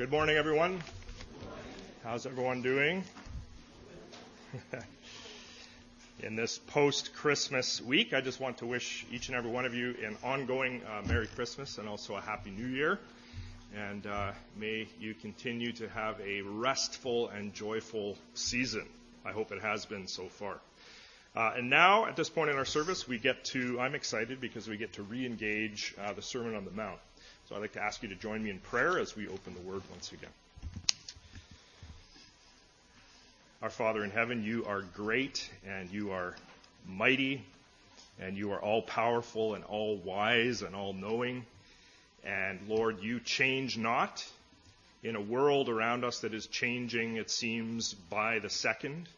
good morning, everyone. How's everyone doing? In this post Christmas week, I just want to wish each and every one of you an ongoing uh, Merry Christmas and also a Happy New Year. And uh, may you continue to have a restful and joyful season. I hope it has been so far. Uh, and now, at this point in our service, we get to, I'm excited because we get to re engage uh, the Sermon on the Mount. So I'd like to ask you to join me in prayer as we open the Word once again. Our Father in heaven, you are great and you are mighty and you are all powerful and all wise and all knowing. And Lord, you change not in a world around us that is changing, it seems, by the second.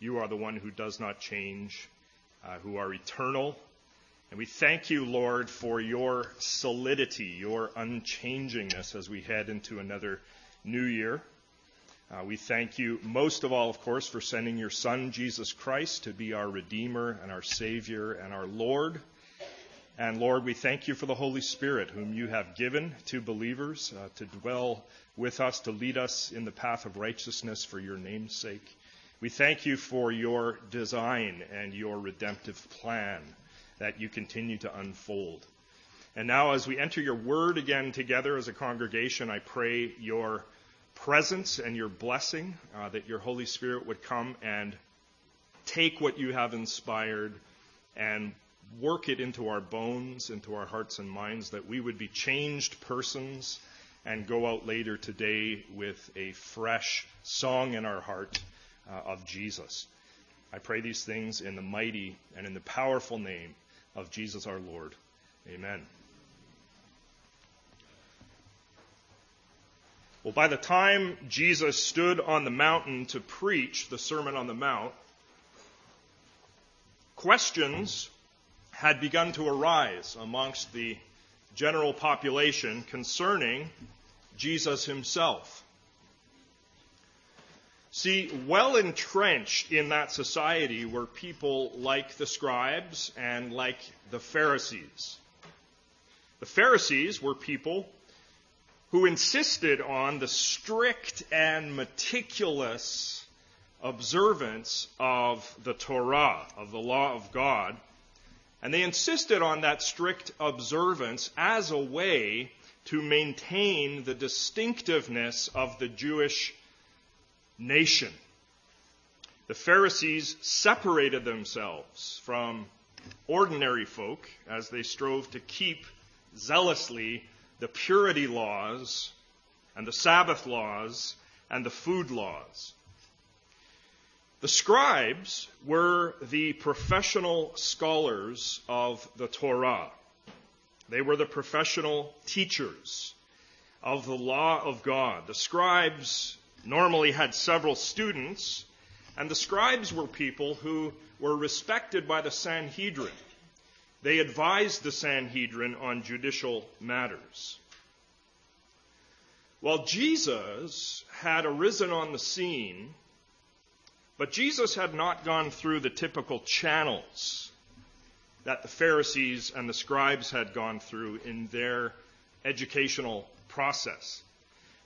You are the one who does not change, uh, who are eternal. And we thank you, Lord, for your solidity, your unchangingness as we head into another new year. Uh, we thank you most of all, of course, for sending your Son, Jesus Christ, to be our Redeemer and our Savior and our Lord. And Lord, we thank you for the Holy Spirit, whom you have given to believers uh, to dwell with us, to lead us in the path of righteousness for your name's sake. We thank you for your design and your redemptive plan that you continue to unfold. And now, as we enter your word again together as a congregation, I pray your presence and your blessing, uh, that your Holy Spirit would come and take what you have inspired and work it into our bones, into our hearts and minds, that we would be changed persons and go out later today with a fresh song in our heart uh, of Jesus. I pray these things in the mighty and in the powerful name of Jesus our Lord. Amen. Well, by the time Jesus stood on the mountain to preach the Sermon on the Mount, questions had begun to arise amongst the general population concerning Jesus himself. See, well entrenched in that society were people like the scribes and like the Pharisees. The Pharisees were people who insisted on the strict and meticulous observance of the Torah, of the law of God. And they insisted on that strict observance as a way to maintain the distinctiveness of the Jewish nation. The Pharisees separated themselves from ordinary folk as they strove to keep zealously the purity laws and the Sabbath laws and the food laws. The scribes were the professional scholars of the Torah. They were the professional teachers of the law of God. The scribes normally had several students, and the scribes were people who were respected by the Sanhedrin. They advised the Sanhedrin on judicial matters. Well, Jesus had arisen on the scene, but Jesus had not gone through the typical channels that the Pharisees and the scribes had gone through in their educational process.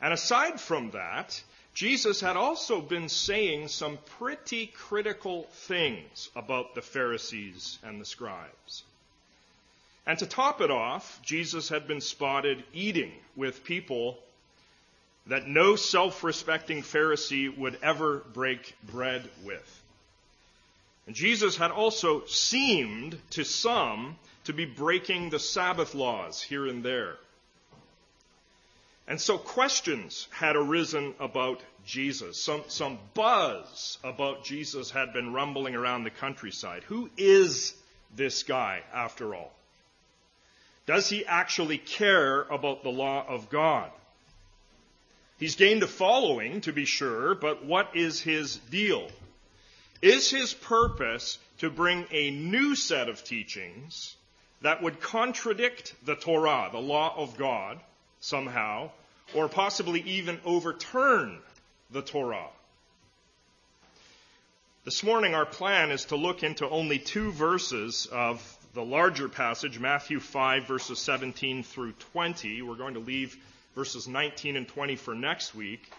And aside from that, Jesus had also been saying some pretty critical things about the Pharisees and the scribes. And to top it off, Jesus had been spotted eating with people that no self respecting Pharisee would ever break bread with. And Jesus had also seemed to some to be breaking the Sabbath laws here and there. And so questions had arisen about Jesus. Some, some buzz about Jesus had been rumbling around the countryside. Who is this guy, after all? Does he actually care about the law of God? He's gained a following, to be sure, but what is his deal? Is his purpose to bring a new set of teachings that would contradict the Torah, the law of God, somehow, or possibly even overturn the Torah. This morning, our plan is to look into only two verses of the larger passage, Matthew 5, verses 17 through 20. We're going to leave verses 19 and 20 for next week.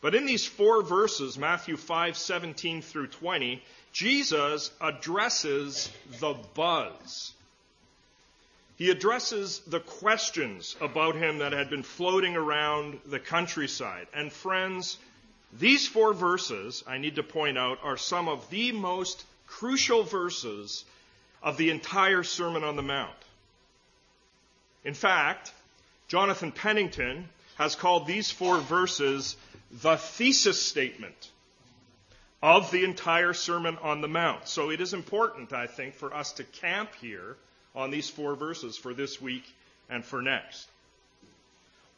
But in these four verses, Matthew 5, 17 through 20, Jesus addresses the buzz. He addresses the questions about him that had been floating around the countryside. And friends, these four verses, I need to point out, are some of the most crucial verses of the entire Sermon on the Mount. In fact, Jonathan Pennington has called these four verses the thesis statement of the entire Sermon on the Mount. So it is important, I think, for us to camp here on these four verses for this week and for next.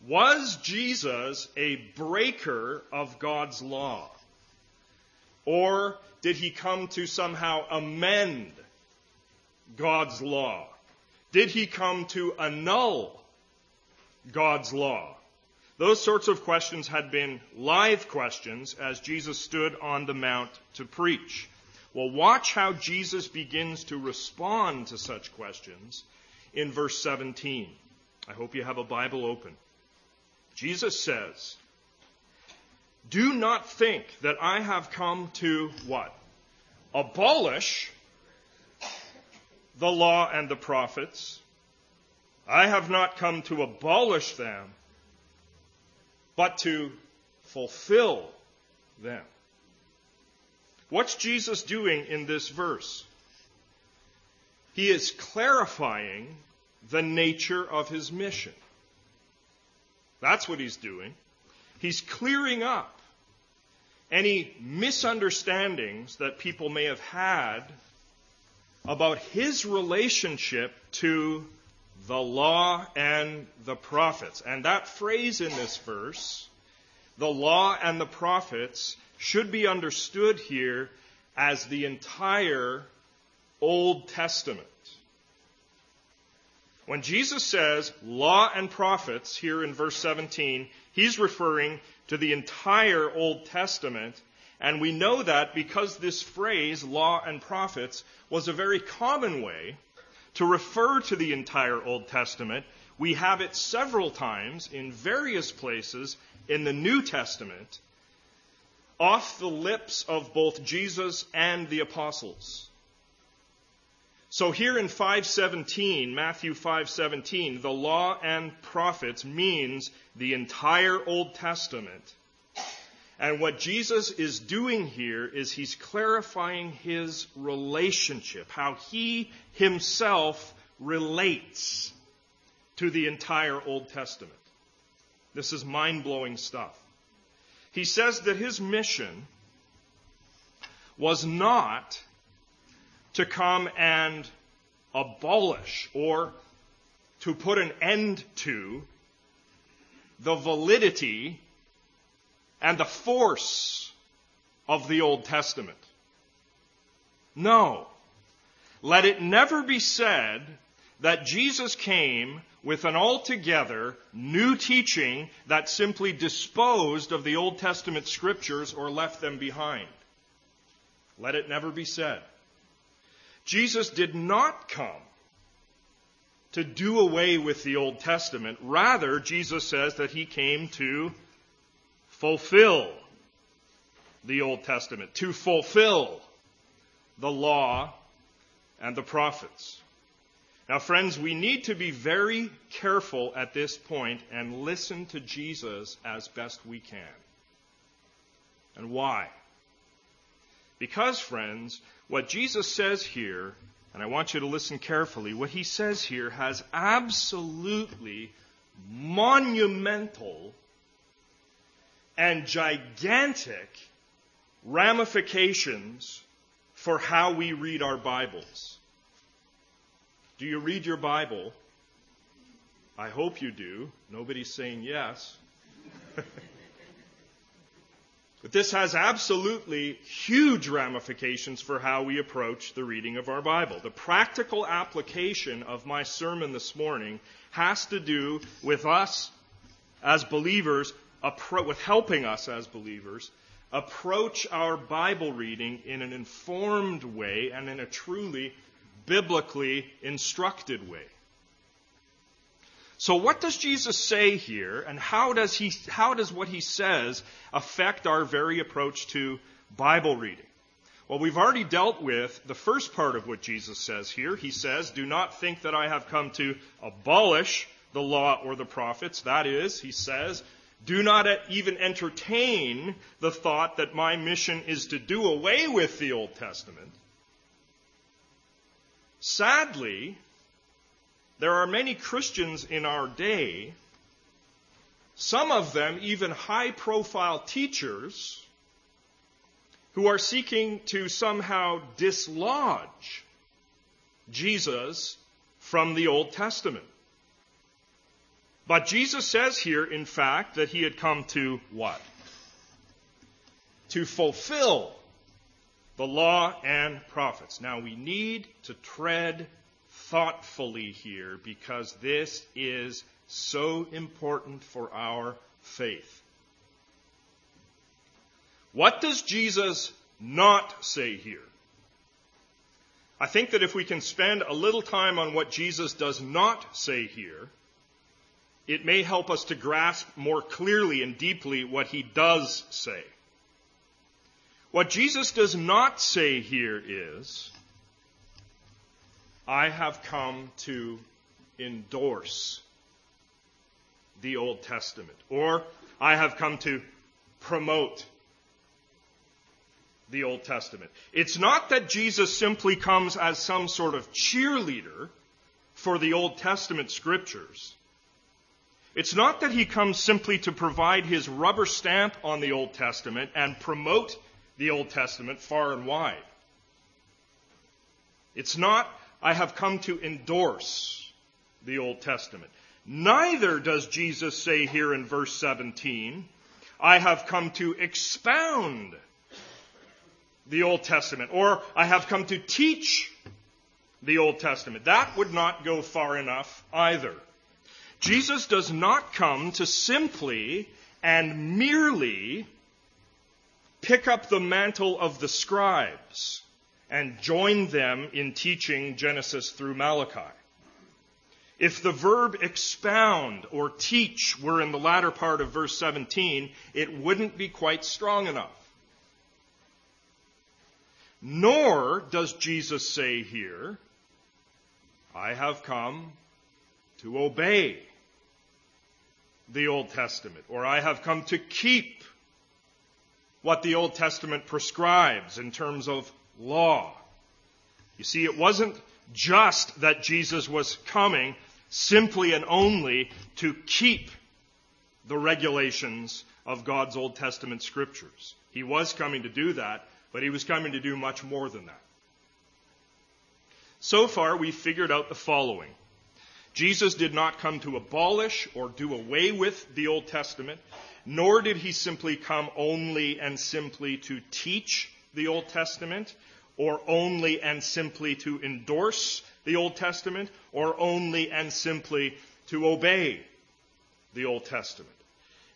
Was Jesus a breaker of God's law? Or did he come to somehow amend God's law? Did he come to annul God's law? Those sorts of questions had been live questions as Jesus stood on the Mount to preach. Well, watch how Jesus begins to respond to such questions in verse 17. I hope you have a Bible open. Jesus says, Do not think that I have come to what? Abolish the law and the prophets. I have not come to abolish them, but to fulfill them. What's Jesus doing in this verse? He is clarifying the nature of his mission. That's what he's doing. He's clearing up any misunderstandings that people may have had about his relationship to the law and the prophets. And that phrase in this verse, the law and the prophets, should be understood here as the entire Old Testament. When Jesus says law and prophets here in verse 17, he's referring to the entire Old Testament. And we know that because this phrase, law and prophets, was a very common way to refer to the entire Old Testament. We have it several times in various places in the New Testament off the lips of both Jesus and the apostles. So here in 517, Matthew 517, the law and prophets means the entire Old Testament. And what Jesus is doing here is he's clarifying his relationship, how he himself relates to the entire Old Testament. This is mind blowing stuff. He says that his mission was not to come and abolish or to put an end to the validity and the force of the Old Testament. No. Let it never be said that Jesus came with an altogether new teaching that simply disposed of the Old Testament scriptures or left them behind. Let it never be said. Jesus did not come to do away with the Old Testament. Rather, Jesus says that he came to fulfill the Old Testament, to fulfill the law and the prophets. Now, friends, we need to be very careful at this point and listen to Jesus as best we can. And why? Because, friends, what Jesus says here, and I want you to listen carefully, what he says here has absolutely monumental and gigantic ramifications for how we read our Bibles. Do you read your Bible? I hope you do. Nobody's saying yes. But this has absolutely huge ramifications for how we approach the reading of our Bible. The practical application of my sermon this morning has to do with us as believers, with helping us as believers approach our Bible reading in an informed way and in a truly biblically instructed way. So what does Jesus say here and how does he how does what he says affect our very approach to Bible reading? Well, we've already dealt with the first part of what Jesus says here. He says, "Do not think that I have come to abolish the law or the prophets." That is, he says, do not even entertain the thought that my mission is to do away with the Old Testament. Sadly, there are many Christians in our day, some of them even high profile teachers, who are seeking to somehow dislodge Jesus from the Old Testament. But Jesus says here, in fact, that he had come to what? To fulfill the law and prophets. Now we need to tread thoughtfully here because this is so important for our faith. What does Jesus not say here? I think that if we can spend a little time on what Jesus does not say here, it may help us to grasp more clearly and deeply what he does say. What Jesus does not say here is, I have come to endorse the Old Testament, or I have come to promote the Old Testament. It's not that Jesus simply comes as some sort of cheerleader for the Old Testament scriptures. It's not that he comes simply to provide his rubber stamp on the Old Testament and promote the Old Testament far and wide. It's not I have come to endorse the Old Testament. Neither does Jesus say here in verse 17, I have come to expound the Old Testament, or I have come to teach the Old Testament. That would not go far enough either. Jesus does not come to simply and merely pick up the mantle of the scribes and join them in teaching Genesis through Malachi. If the verb expound or teach were in the latter part of verse 17, it wouldn't be quite strong enough. Nor does Jesus say here, I have come to obey the Old Testament, or I have come to keep what the Old Testament prescribes in terms of law. You see, it wasn't just that Jesus was coming simply and only to keep the regulations of God's Old Testament scriptures. He was coming to do that, but he was coming to do much more than that. So far, we've figured out the following. Jesus did not come to abolish or do away with the Old Testament, nor did he simply come only and simply to teach the Old Testament, or only and simply to endorse the Old Testament, or only and simply to obey the Old Testament.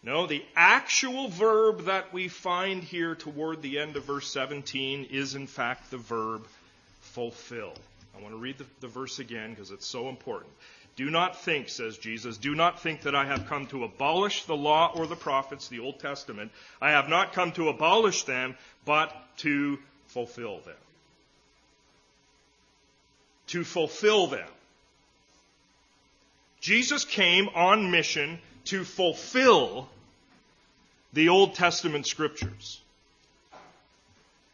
No, the actual verb that we find here toward the end of verse 17 is in fact the verb fulfill. I want to read the, the verse again because it's so important. Do not think, says Jesus, do not think that I have come to abolish the law or the prophets, the Old Testament. I have not come to abolish them, but to fulfill them. To fulfill them. Jesus came on mission to fulfill the Old Testament scriptures.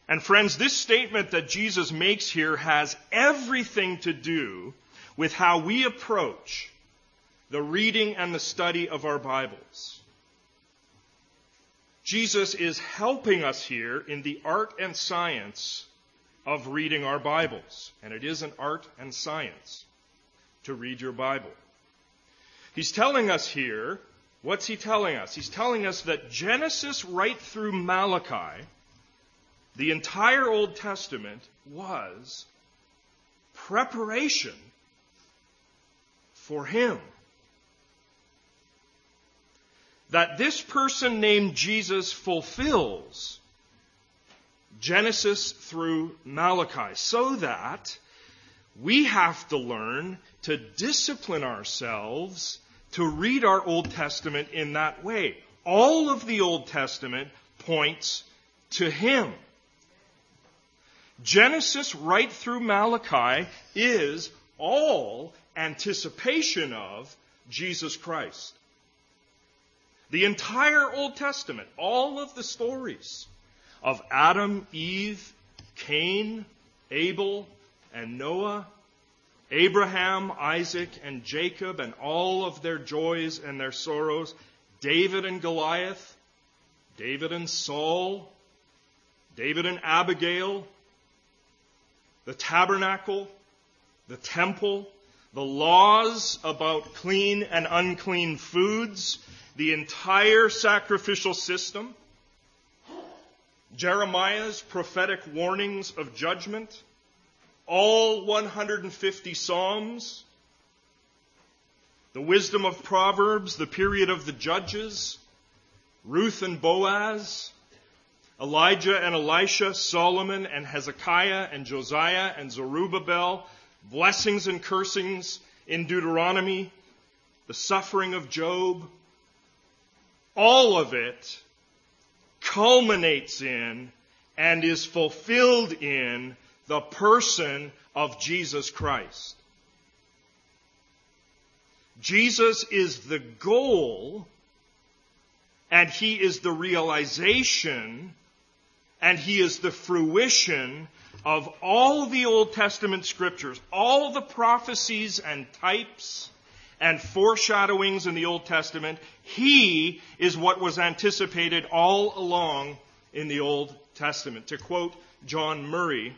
And friends, this statement that Jesus makes here has everything to do with how we approach the reading and the study of our Bibles. Jesus is helping us here in the art and science of reading our Bibles. And it is an art and science to read your Bible. He's telling us here, what's he telling us? He's telling us that Genesis right through Malachi, the entire Old Testament, was preparation for him. That this person named Jesus fulfills Genesis through Malachi, so that we have to learn to discipline ourselves to read our Old Testament in that way. All of the Old Testament points to Him. Genesis right through Malachi is all anticipation of Jesus Christ. The entire Old Testament, all of the stories of Adam, Eve, Cain, Abel, and Noah, Abraham, Isaac, and Jacob, and all of their joys and their sorrows, David and Goliath, David and Saul, David and Abigail, the tabernacle, the temple, the laws about clean and unclean foods, the entire sacrificial system, Jeremiah's prophetic warnings of judgment, all 150 Psalms, the wisdom of Proverbs, the period of the Judges, Ruth and Boaz, Elijah and Elisha, Solomon and Hezekiah and Josiah and Zerubbabel, blessings and cursings in Deuteronomy, the suffering of Job, all of it culminates in and is fulfilled in the person of Jesus Christ. Jesus is the goal and he is the realization and he is the fruition of all the Old Testament scriptures, all the prophecies and types and foreshadowings in the Old Testament. He is what was anticipated all along in the Old Testament. To quote John Murray,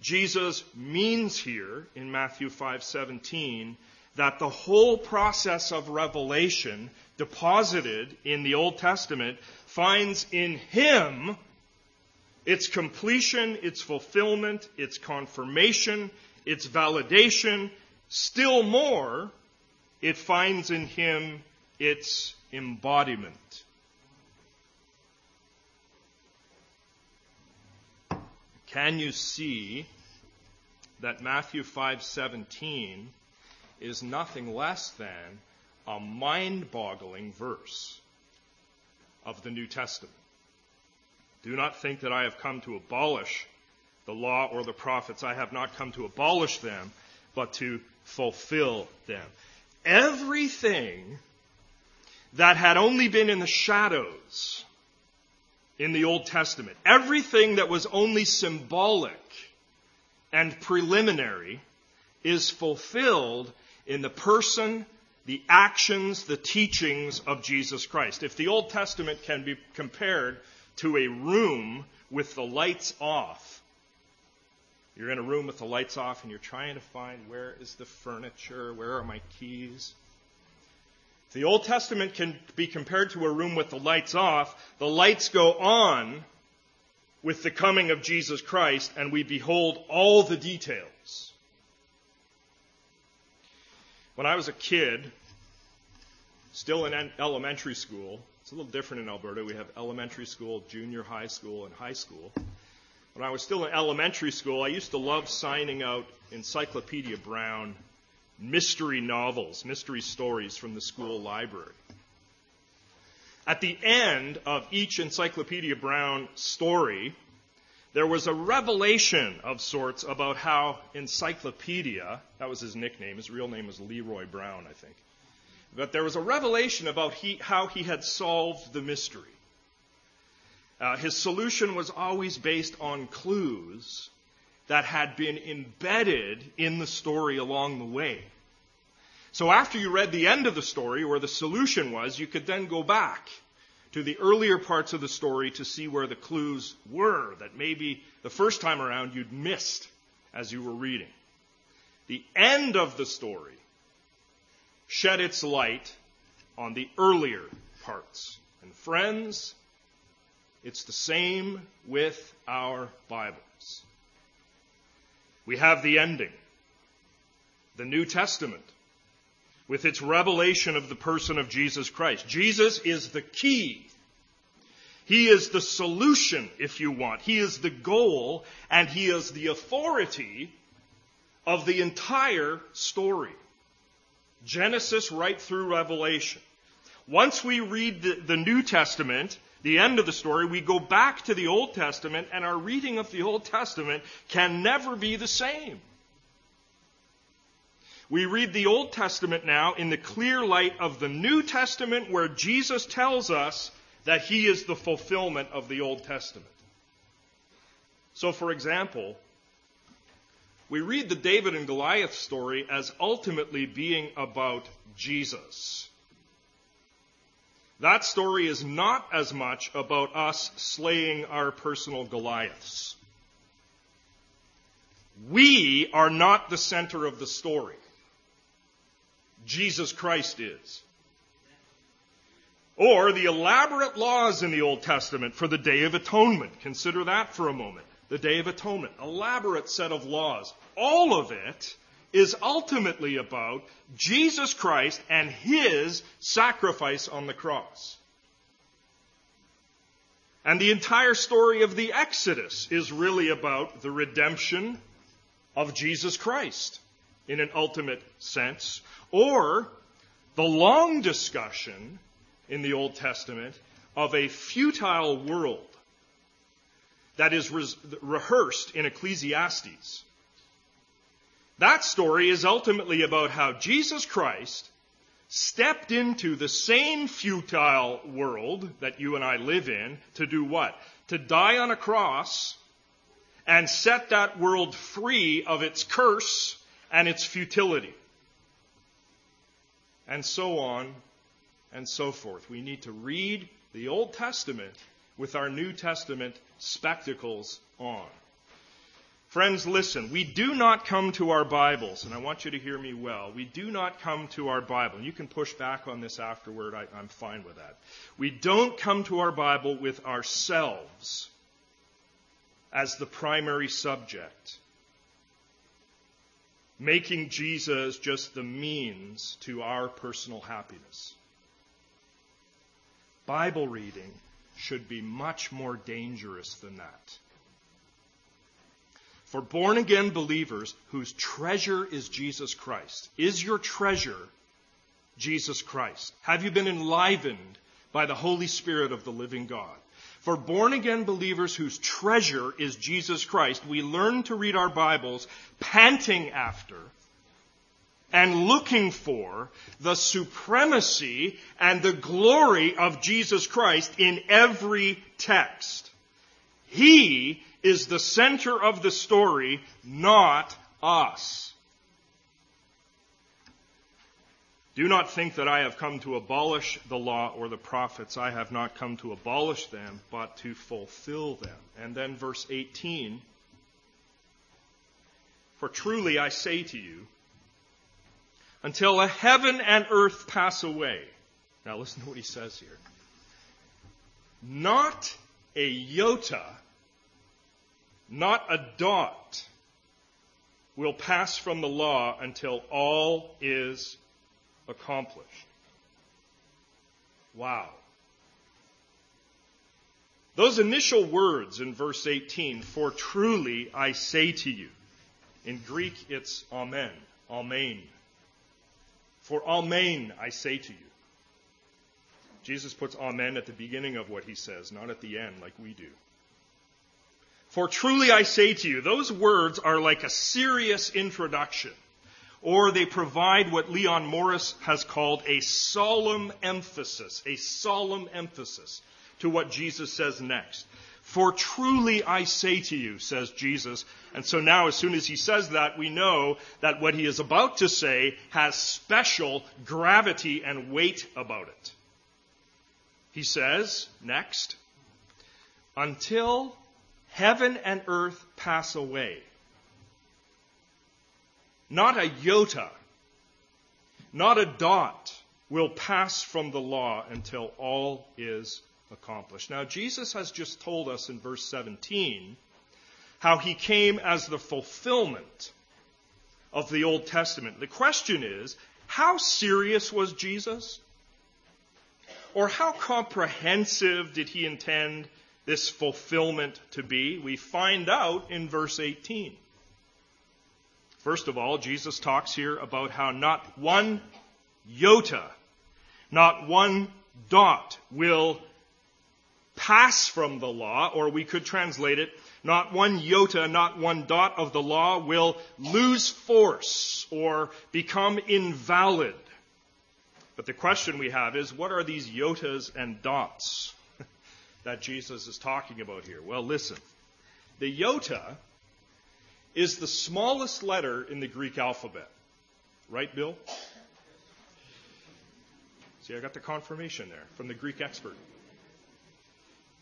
Jesus means here in Matthew 5:17 that the whole process of revelation deposited in the Old Testament finds in him its completion, its fulfillment, its confirmation, its validation, still more, it finds in him its embodiment. Can you see that Matthew 5:17 is nothing less than a mind-boggling verse of the New Testament? Do not think that I have come to abolish the law or the prophets. I have not come to abolish them, but to fulfill them. Everything that had only been in the shadows in the Old Testament, everything that was only symbolic and preliminary, is fulfilled in the person, the actions, the teachings of Jesus Christ. If the Old Testament can be compared to a room with the lights off. You're in a room with the lights off and you're trying to find where is the furniture, where are my keys. The Old Testament can be compared to a room with the lights off, the lights go on with the coming of Jesus Christ and we behold all the details. When I was a kid, still in elementary school, a little different in Alberta. We have elementary school, junior high school, and high school. When I was still in elementary school, I used to love signing out Encyclopedia Brown mystery novels, mystery stories from the school library. At the end of each Encyclopedia Brown story, there was a revelation of sorts about how Encyclopedia, that was his nickname, his real name was Leroy Brown, I think, but there was a revelation about he, how he had solved the mystery. Uh, his solution was always based on clues that had been embedded in the story along the way. So after you read the end of the story, where the solution was, you could then go back to the earlier parts of the story to see where the clues were that maybe the first time around you'd missed as you were reading. The end of the story shed its light on the earlier parts. And friends, it's the same with our Bibles. We have the ending, the New Testament, with its revelation of the person of Jesus Christ. Jesus is the key. He is the solution, if you want. He is the goal, and He is the authority of the entire story. Genesis right through Revelation. Once we read the, the, New Testament, the end of the story, we go back to the Old Testament, and our reading of the Old Testament can never be the same. We read the Old Testament now in the clear light of the New Testament, where Jesus tells us that he is the fulfillment of the Old Testament. So, for example, we read the David and Goliath story as ultimately being about Jesus. That story is not as much about us slaying our personal Goliaths. We are not the center of the story. Jesus Christ is. Or the elaborate laws in the Old Testament for the Day of Atonement. Consider that for a moment the Day of Atonement, elaborate set of laws. All of it is ultimately about Jesus Christ and his sacrifice on the cross. And the entire story of the Exodus is really about the redemption of Jesus Christ in an ultimate sense, or the long discussion in the Old Testament of a futile world that is re- rehearsed in Ecclesiastes. That story is ultimately about how Jesus Christ stepped into the same futile world that you and I live in to do what? To die on a cross and set that world free of its curse and its futility. And so on and so forth. We need to read the Old Testament with our New Testament spectacles on. Friends, listen, we do not come to our Bibles, and I want you to hear me well. We do not come to our Bible. And you can push back on this afterward, I, am fine with that. We don't come to our Bible with ourselves as the primary subject, making Jesus just the means to our personal happiness. Bible reading should be much more dangerous than that. For born again believers whose treasure is Jesus Christ, is your treasure Jesus Christ? Have you been enlivened by the Holy Spirit of the living God? For born again believers whose treasure is Jesus Christ, we learn to read our Bibles panting after and looking for the supremacy and the glory of Jesus Christ in every text. He is the center of the story, not us. Do not think that I have come to abolish the law or the prophets. I have not come to abolish them, but to fulfill them. And then verse 18 For truly I say to you, until heaven and earth pass away. Now listen to what he says here. Not a iota, not a dot will pass from the law until all is accomplished. Wow. Those initial words in verse 18, for truly I say to you, in Greek it's amen, amen. For Amen, I say to you. Jesus puts Amen at the beginning of what he says, not at the end like we do. For truly I say to you, those words are like a serious introduction, or they provide what Leon Morris has called a solemn emphasis, a solemn emphasis to what Jesus says next. For truly I say to you, says Jesus. And so now, as soon as he says that, we know that what he is about to say has special gravity and weight about it. He says, next, until heaven and earth pass away, not a iota, not a dot will pass from the law until all is accomplished. Now, Jesus has just told us in verse 17 how he came as the fulfillment of the Old Testament. The question is, how serious was Jesus? Or how comprehensive did he intend this fulfillment to be? We find out in verse 18. First of all, Jesus talks here about how not one iota, not one dot will pass from the law, or we could translate it, not one iota, not one dot of the law will lose force or become invalid. But the question we have is, what are these iotas and dots that Jesus is talking about here? Well, listen. The iota is the smallest letter in the Greek alphabet. Right, Bill? See, I got the confirmation there from the Greek expert.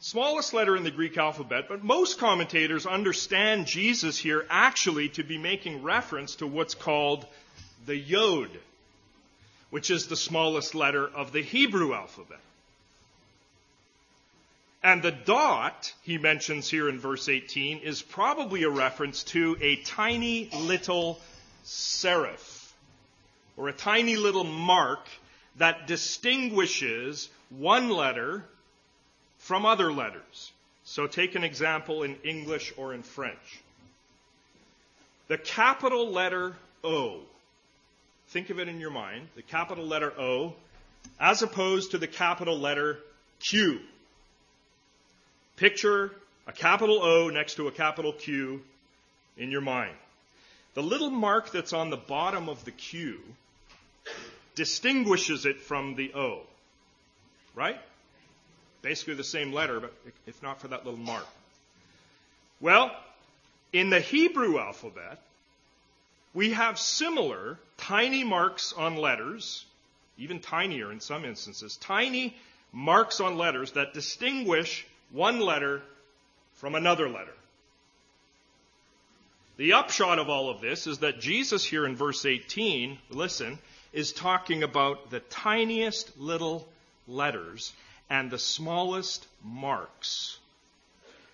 Smallest letter in the Greek alphabet, but most commentators understand Jesus here actually to be making reference to what's called the Yod, which is the smallest letter of the Hebrew alphabet. And the dot he mentions here in verse 18 is probably a reference to a tiny little serif, or a tiny little mark that distinguishes one letter from other letters. So take an example in English or in French. The capital letter O. Think of it in your mind. The capital letter O as opposed to the capital letter Q. Picture a capital O next to a capital Q in your mind. The little mark that's on the bottom of the Q distinguishes it from the O. Right? Basically the same letter, but if not for that little mark. Well, in the Hebrew alphabet, we have similar tiny marks on letters, even tinier in some instances, tiny marks on letters that distinguish one letter from another letter. The upshot of all of this is that Jesus here in verse 18, listen, is talking about the tiniest little letters and the smallest marks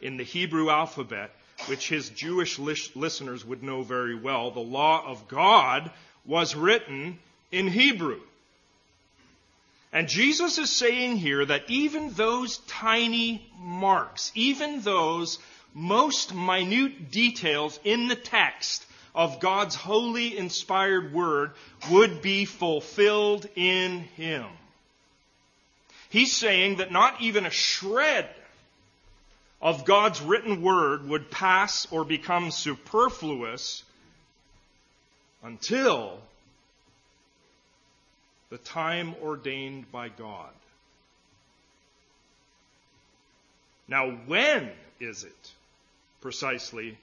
in the Hebrew alphabet, which his Jewish listeners would know very well. The law of God was written in Hebrew. And Jesus is saying here that even those tiny marks, even those most minute details in the text of God's holy inspired word would be fulfilled in Him. He's saying that not even a shred of God's written word would pass or become superfluous until the time ordained by God. Now, when is it precisely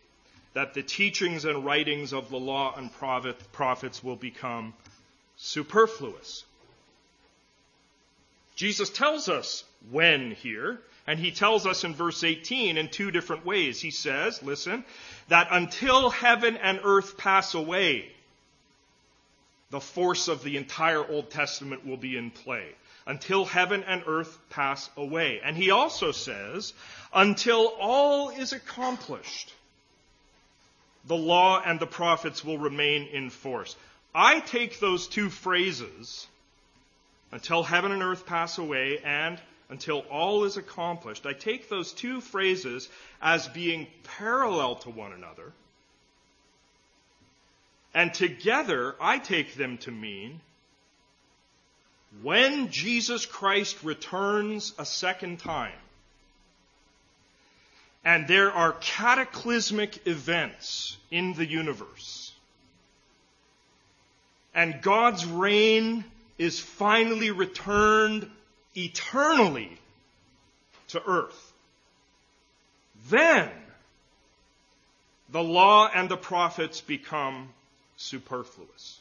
that the teachings and writings of the law and prophets will become superfluous? Jesus tells us when here, and he tells us in verse 18 in two different ways. He says, listen, that until heaven and earth pass away, the force of the entire Old Testament will be in play until heaven and earth pass away. And he also says, until all is accomplished, the law and the prophets will remain in force. I take those two phrases, until heaven and earth pass away and until all is accomplished, I take those two phrases as being parallel to one another. And together, I take them to mean when Jesus Christ returns a second time, and there are cataclysmic events in the universe, and God's reign is finally returned eternally to earth, then the law and the prophets become superfluous.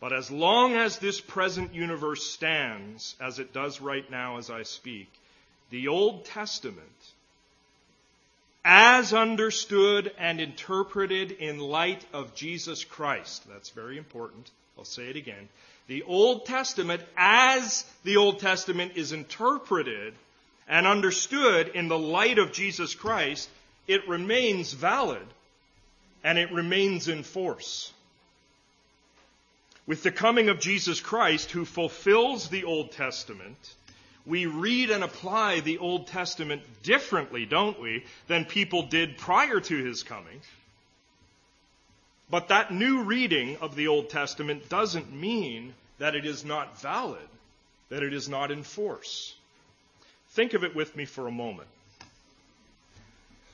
But as long as this present universe stands, as it does right now as I speak, the Old Testament, as understood and interpreted in light of Jesus Christ, that's very important. I'll say it again. The Old Testament, as the Old Testament is interpreted and understood in the light of Jesus Christ, it remains valid and it remains in force. With the coming of Jesus Christ, who fulfills the Old Testament, we read and apply the Old Testament differently, don't we, than people did prior to his coming. But that new reading of the Old Testament doesn't mean that it is not valid, that it is not in force. Think of it with me for a moment.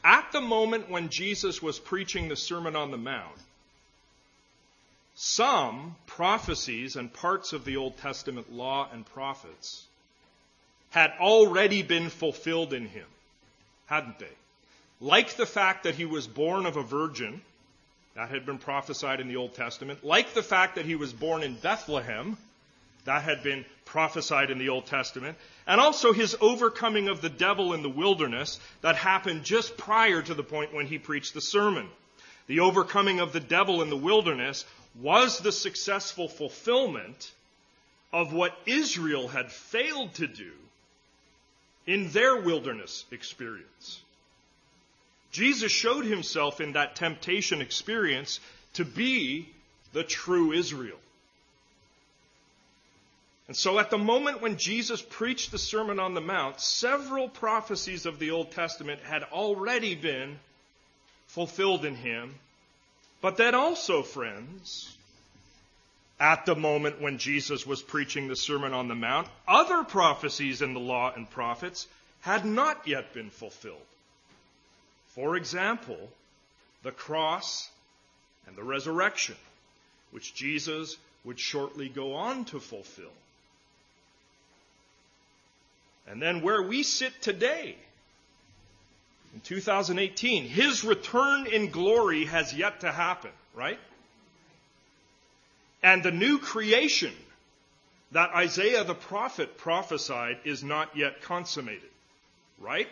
At the moment when Jesus was preaching the Sermon on the Mount, some prophecies and parts of the Old Testament law and prophets had already been fulfilled in him, hadn't they? Like the fact that he was born of a virgin, that had been prophesied in the Old Testament, like the fact that he was born in Bethlehem, that had been prophesied in the Old Testament, and also his overcoming of the devil in the wilderness that happened just prior to the point when he preached the sermon. The overcoming of the devil in the wilderness was the successful fulfillment of what Israel had failed to do in their wilderness experience. Jesus showed himself in that temptation experience to be the true Israel. And so at the moment when Jesus preached the Sermon on the Mount, several prophecies of the Old Testament had already been fulfilled in him. But then also, friends, at the moment when Jesus was preaching the Sermon on the Mount, other prophecies in the law and prophets had not yet been fulfilled. For example, the cross and the resurrection, which Jesus would shortly go on to fulfill. And then where we sit today, in 2018, his return in glory has yet to happen, right? And the new creation that Isaiah the prophet prophesied is not yet consummated, right?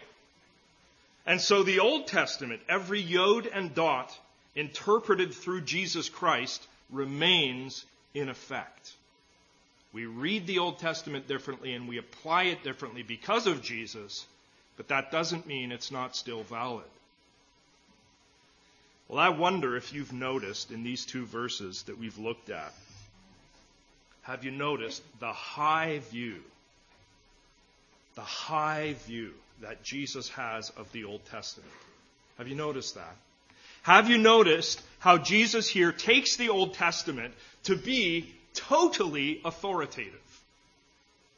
And so the Old Testament, every yod and dot interpreted through Jesus Christ, remains in effect. We read the Old Testament differently and we apply it differently because of Jesus, but that doesn't mean it's not still valid. Well, I wonder if you've noticed in these two verses that we've looked at, have you noticed the high view, the high view that Jesus has of the Old Testament? Have you noticed that? Have you noticed how Jesus here takes the Old Testament to be totally authoritative.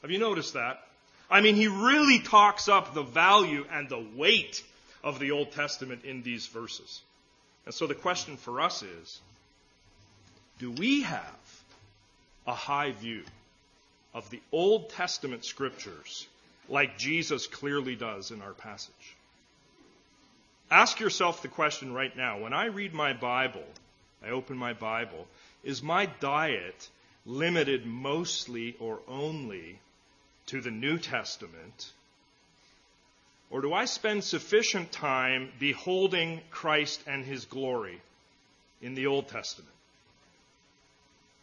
Have you noticed that? I mean, he really talks up the value and the weight of the Old Testament in these verses. And so the question for us is do we have a high view of the Old Testament scriptures like Jesus clearly does in our passage? Ask yourself the question right now. When I read my Bible, I open my Bible, is my diet limited mostly or only to the New Testament? Or do I spend sufficient time beholding Christ and his glory in the Old Testament?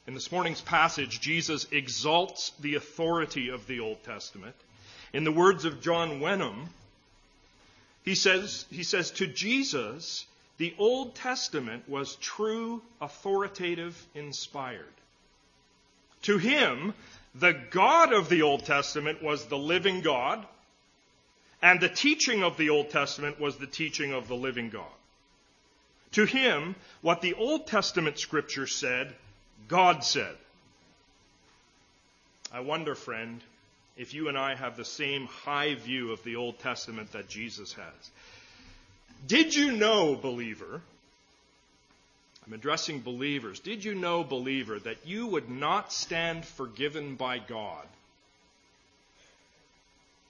In this morning's passage, Jesus exalts the authority of the Old Testament. In the words of John Wenham, he says, he says, to Jesus, the Old Testament was true, authoritative, inspired. To him, the God of the Old Testament was the living God, and the teaching of the Old Testament was the teaching of the living God. To him, what the Old Testament scripture said, God said. I wonder, friend, if you and I have the same high view of the Old Testament that Jesus has. Did you know, believer, I'm addressing believers. Did you know, believer, that you would not stand forgiven by God?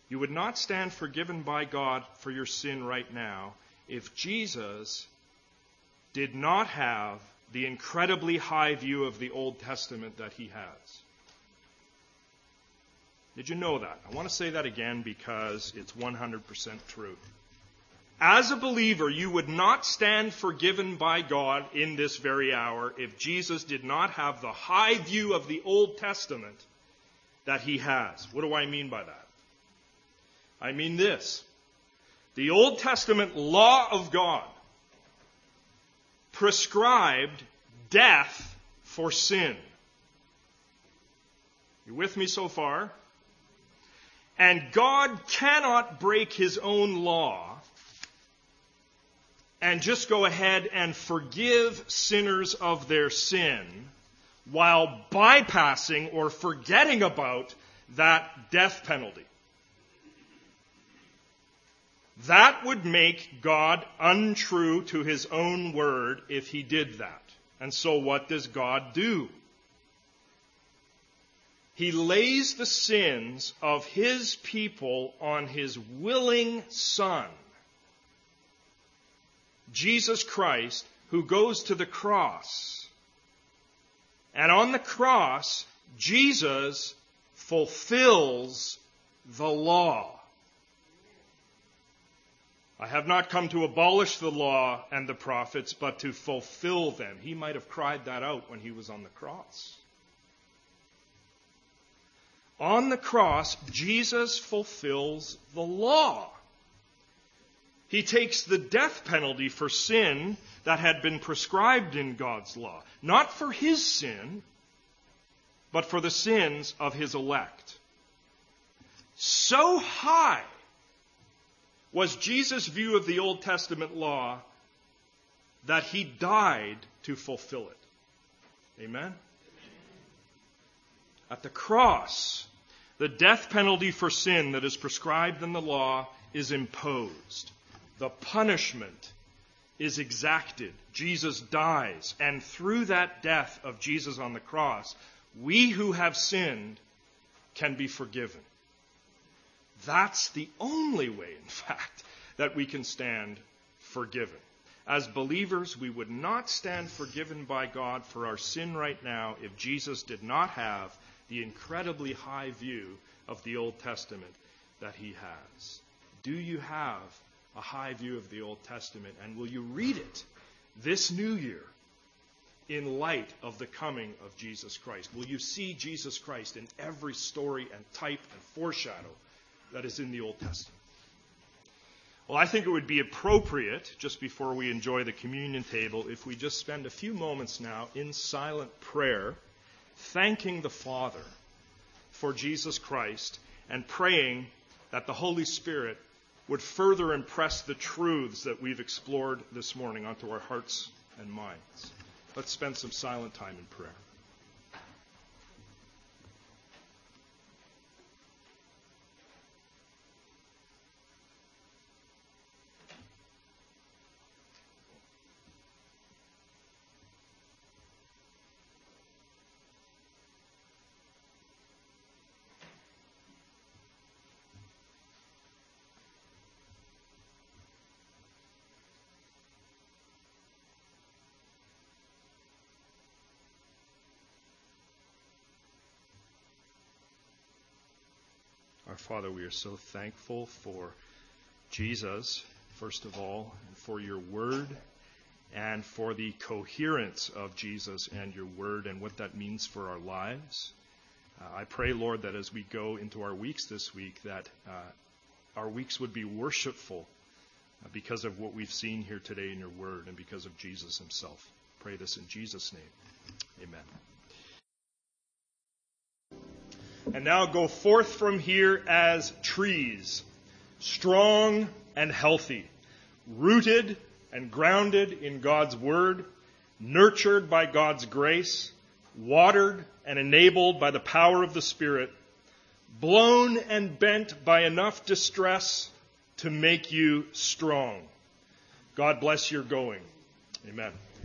You would not stand forgiven by God for your sin right now if Jesus did not have the incredibly high view of the Old Testament that he has. Did you know that? I want to say that again because it's 100% true as a believer, you would not stand forgiven by God in this very hour if Jesus did not have the high view of the Old Testament that he has. What do I mean by that? I mean this. The Old Testament law of God prescribed death for sin. You with me so far? And God cannot break his own law and just go ahead and forgive sinners of their sin while bypassing or forgetting about that death penalty. That would make God untrue to his own word if he did that. And so what does God do? He lays the sins of his people on his willing son, Jesus Christ, who goes to the cross. And on the cross, Jesus fulfills the law. I have not come to abolish the law and the prophets, but to fulfill them. He might have cried that out when he was on the cross. On the cross, Jesus fulfills the law. He takes the death penalty for sin that had been prescribed in God's law, not for his sin, but for the sins of his elect. So high was Jesus' view of the Old Testament law that he died to fulfill it. Amen? At the cross, the death penalty for sin that is prescribed in the law is imposed. The punishment is exacted. Jesus dies. And through that death of Jesus on the cross, we who have sinned can be forgiven. That's the only way, in fact, that we can stand forgiven. As believers, we would not stand forgiven by God for our sin right now if Jesus did not have the incredibly high view of the Old Testament that he has. Do you have a high view of the Old Testament? And will you read it this new year in light of the coming of Jesus Christ? Will you see Jesus Christ in every story and type and foreshadow that is in the Old Testament. Well, I think it would be appropriate, just before we enjoy the communion table, if we just spend a few moments now in silent prayer, thanking the Father for Jesus Christ and praying that the Holy Spirit would further impress the truths that we've explored this morning onto our hearts and minds. Let's spend some silent time in prayer. Our Father, we are so thankful for Jesus, first of all, and for your word, and for the coherence of Jesus and your word and what that means for our lives. Uh, I pray, Lord, that as we go into our weeks this week, that uh, our weeks would be worshipful uh, because of what we've seen here today in your word and because of Jesus himself. Pray this in Jesus' name. Amen. And now go forth from here as trees, strong and healthy, rooted and grounded in God's Word, nurtured by God's grace, watered and enabled by the power of the Spirit, blown and bent by enough distress to make you strong. God bless your going. Amen.